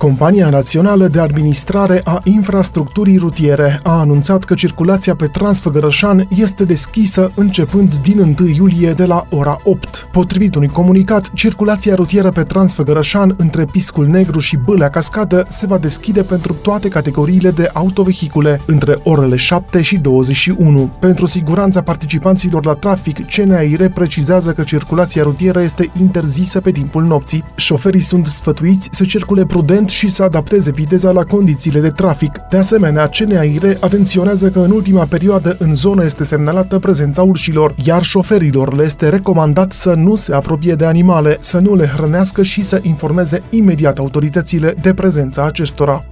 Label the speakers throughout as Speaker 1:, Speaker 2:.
Speaker 1: Compania Națională de Administrare a Infrastructurii Rutiere a anunțat că circulația pe Transfăgărășan este deschisă începând din 1 iulie de la ora 8. Potrivit unui comunicat, circulația rutieră pe Transfăgărășan între Piscul Negru și Bâlea Cascadă se va deschide pentru toate categoriile de autovehicule între orele 7 și 21. Pentru siguranța participanților la trafic, CNAIR precizează că circulația rutieră este interzisă pe timpul nopții. Șoferii sunt sfătuiți să circule prudent și să adapteze viteza la condițiile de trafic. De asemenea, CNAIR atenționează că în ultima perioadă în zonă este semnalată prezența urșilor, iar șoferilor le este recomandat să nu se apropie de animale, să nu le hrănească și să informeze imediat autoritățile de prezența acestora.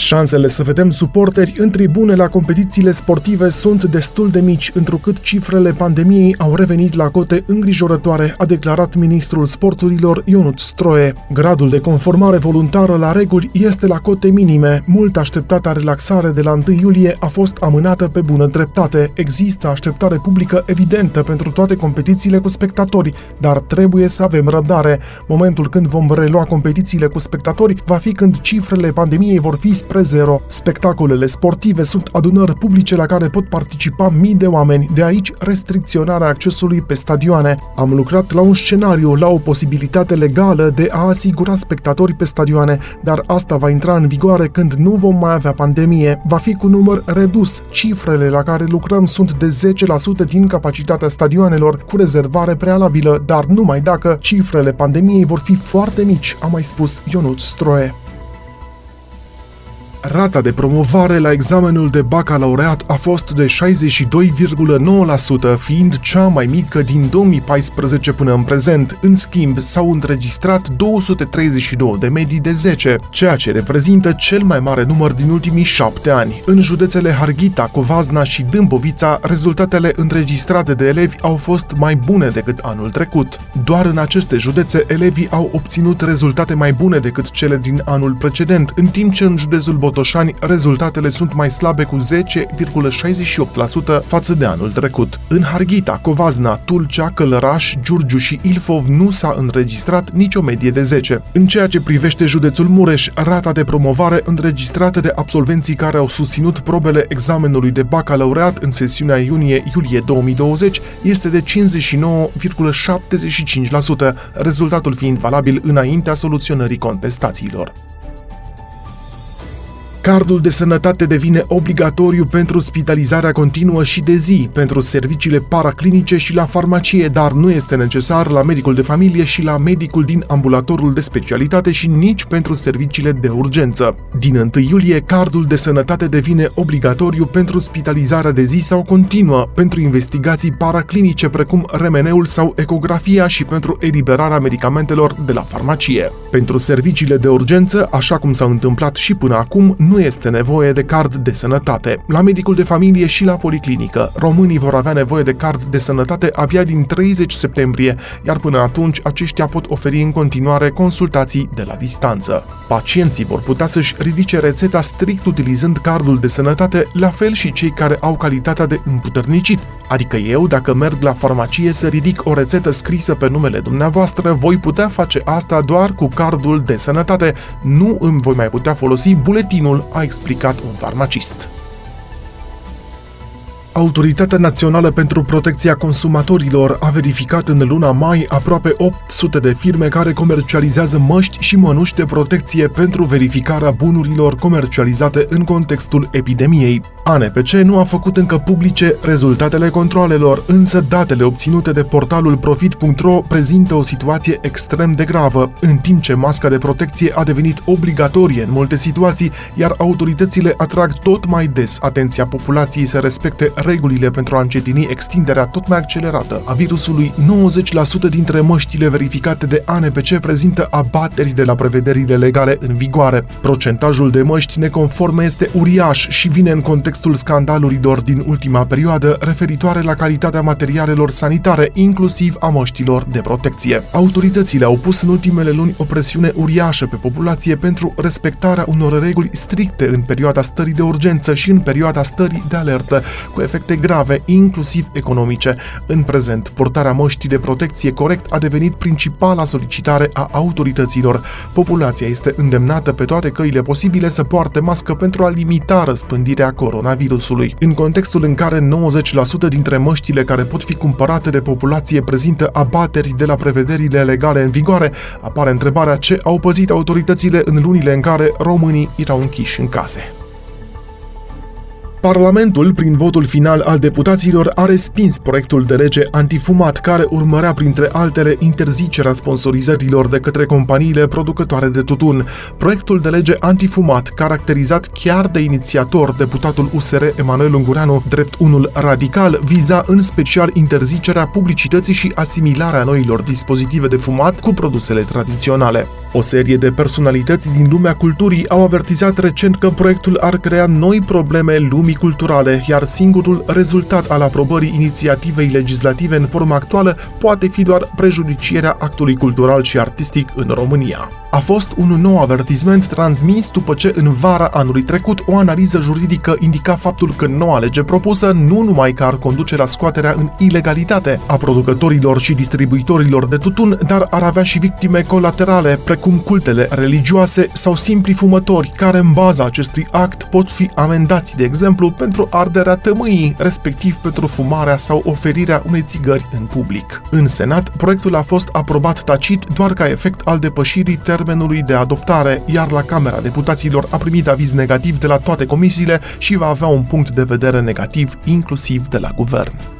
Speaker 1: Șansele să vedem suporteri în tribune la competițiile sportive sunt destul de mici, întrucât cifrele pandemiei au revenit la cote îngrijorătoare, a declarat ministrul sporturilor Ionut Stroie. Gradul de conformare voluntară la reguli este la cote minime. Mult așteptata relaxare de la 1 iulie a fost amânată pe bună dreptate. Există așteptare publică evidentă pentru toate competițiile cu spectatori, dar trebuie să avem răbdare. Momentul când vom relua competițiile cu spectatori va fi când cifrele pandemiei vor fi spre zero. Spectacolele sportive sunt adunări publice la care pot participa mii de oameni, de aici restricționarea accesului pe stadioane. Am lucrat la un scenariu, la o posibilitate legală de a asigura spectatori pe stadioane, dar asta va intra în vigoare când nu vom mai avea pandemie. Va fi cu număr redus. Cifrele la care lucrăm sunt de 10% din capacitatea stadioanelor, cu rezervare prealabilă, dar numai dacă cifrele pandemiei vor fi foarte mici, a mai spus Ionut Stroie. Rata de promovare la examenul de bacalaureat a fost de 62,9%, fiind cea mai mică din 2014 până în prezent. În schimb, s-au înregistrat 232 de medii de 10, ceea ce reprezintă cel mai mare număr din ultimii șapte ani. În județele Harghita, Covazna și Dâmbovița, rezultatele înregistrate de elevi au fost mai bune decât anul trecut. Doar în aceste județe, elevii au obținut rezultate mai bune decât cele din anul precedent, în timp ce în județul Botoșani, rezultatele sunt mai slabe cu 10,68% față de anul trecut. În Harghita, Covazna, Tulcea, Călăraș, Giurgiu și Ilfov nu s-a înregistrat nicio medie de 10. În ceea ce privește județul Mureș, rata de promovare înregistrată de absolvenții care au susținut probele examenului de bacalaureat în sesiunea iunie-iulie 2020 este de 59,75%, rezultatul fiind valabil înaintea soluționării contestațiilor. Cardul de sănătate devine obligatoriu pentru spitalizarea continuă și de zi, pentru serviciile paraclinice și la farmacie, dar nu este necesar la medicul de familie și la medicul din ambulatorul de specialitate și nici pentru serviciile de urgență. Din 1 iulie, cardul de sănătate devine obligatoriu pentru spitalizarea de zi sau continuă, pentru investigații paraclinice precum remeneul sau ecografia și pentru eliberarea medicamentelor de la farmacie. Pentru serviciile de urgență, așa cum s-a întâmplat și până acum, nu este nevoie de card de sănătate. La medicul de familie și la policlinică, românii vor avea nevoie de card de sănătate abia din 30 septembrie, iar până atunci aceștia pot oferi în continuare consultații de la distanță. Pacienții vor putea să-și ridice rețeta strict utilizând cardul de sănătate, la fel și cei care au calitatea de împuternicit, adică eu, dacă merg la farmacie să ridic o rețetă scrisă pe numele dumneavoastră, voi putea face asta doar cu cardul de sănătate, nu îmi voi mai putea folosi buletinul a explicat un farmacist. Autoritatea Națională pentru Protecția Consumatorilor a verificat în luna mai aproape 800 de firme care comercializează măști și mănuși de protecție pentru verificarea bunurilor comercializate în contextul epidemiei. ANPC nu a făcut încă publice rezultatele controlelor, însă datele obținute de portalul profit.ro prezintă o situație extrem de gravă, în timp ce masca de protecție a devenit obligatorie în multe situații, iar autoritățile atrag tot mai des atenția populației să respecte regulile pentru a încetini extinderea tot mai accelerată a virusului, 90% dintre măștile verificate de ANPC prezintă abateri de la prevederile legale în vigoare. Procentajul de măști neconforme este uriaș și vine în contextul scandalurilor din ultima perioadă referitoare la calitatea materialelor sanitare, inclusiv a măștilor de protecție. Autoritățile au pus în ultimele luni o presiune uriașă pe populație pentru respectarea unor reguli stricte în perioada stării de urgență și în perioada stării de alertă, cu efecte grave, inclusiv economice. În prezent, portarea măștii de protecție corect a devenit principala solicitare a autorităților. Populația este îndemnată pe toate căile posibile să poarte mască pentru a limita răspândirea coronavirusului. În contextul în care 90% dintre măștile care pot fi cumpărate de populație prezintă abateri de la prevederile legale în vigoare, apare întrebarea ce au păzit autoritățile în lunile în care românii erau închiși în case. Parlamentul, prin votul final al deputaților, a respins proiectul de lege antifumat care urmărea, printre altele, interzicerea sponsorizărilor de către companiile producătoare de tutun. Proiectul de lege antifumat, caracterizat chiar de inițiator deputatul USR Emanuel Ungureanu, drept unul radical, viza în special interzicerea publicității și asimilarea noilor dispozitive de fumat cu produsele tradiționale. O serie de personalități din lumea culturii au avertizat recent că proiectul ar crea noi probleme lumii lumii culturale, iar singurul rezultat al aprobării inițiativei legislative în forma actuală poate fi doar prejudicierea actului cultural și artistic în România. A fost un nou avertisment transmis după ce în vara anului trecut o analiză juridică indica faptul că noua lege propusă nu numai că ar conduce la scoaterea în ilegalitate a producătorilor și distribuitorilor de tutun, dar ar avea și victime colaterale, precum cultele religioase sau simpli fumători, care în baza acestui act pot fi amendați, de exemplu, exemplu, pentru arderea tămâii, respectiv pentru fumarea sau oferirea unei țigări în public. În Senat, proiectul a fost aprobat tacit doar ca efect al depășirii termenului de adoptare, iar la Camera Deputaților a primit aviz negativ de la toate comisiile și va avea un punct de vedere negativ, inclusiv de la guvern.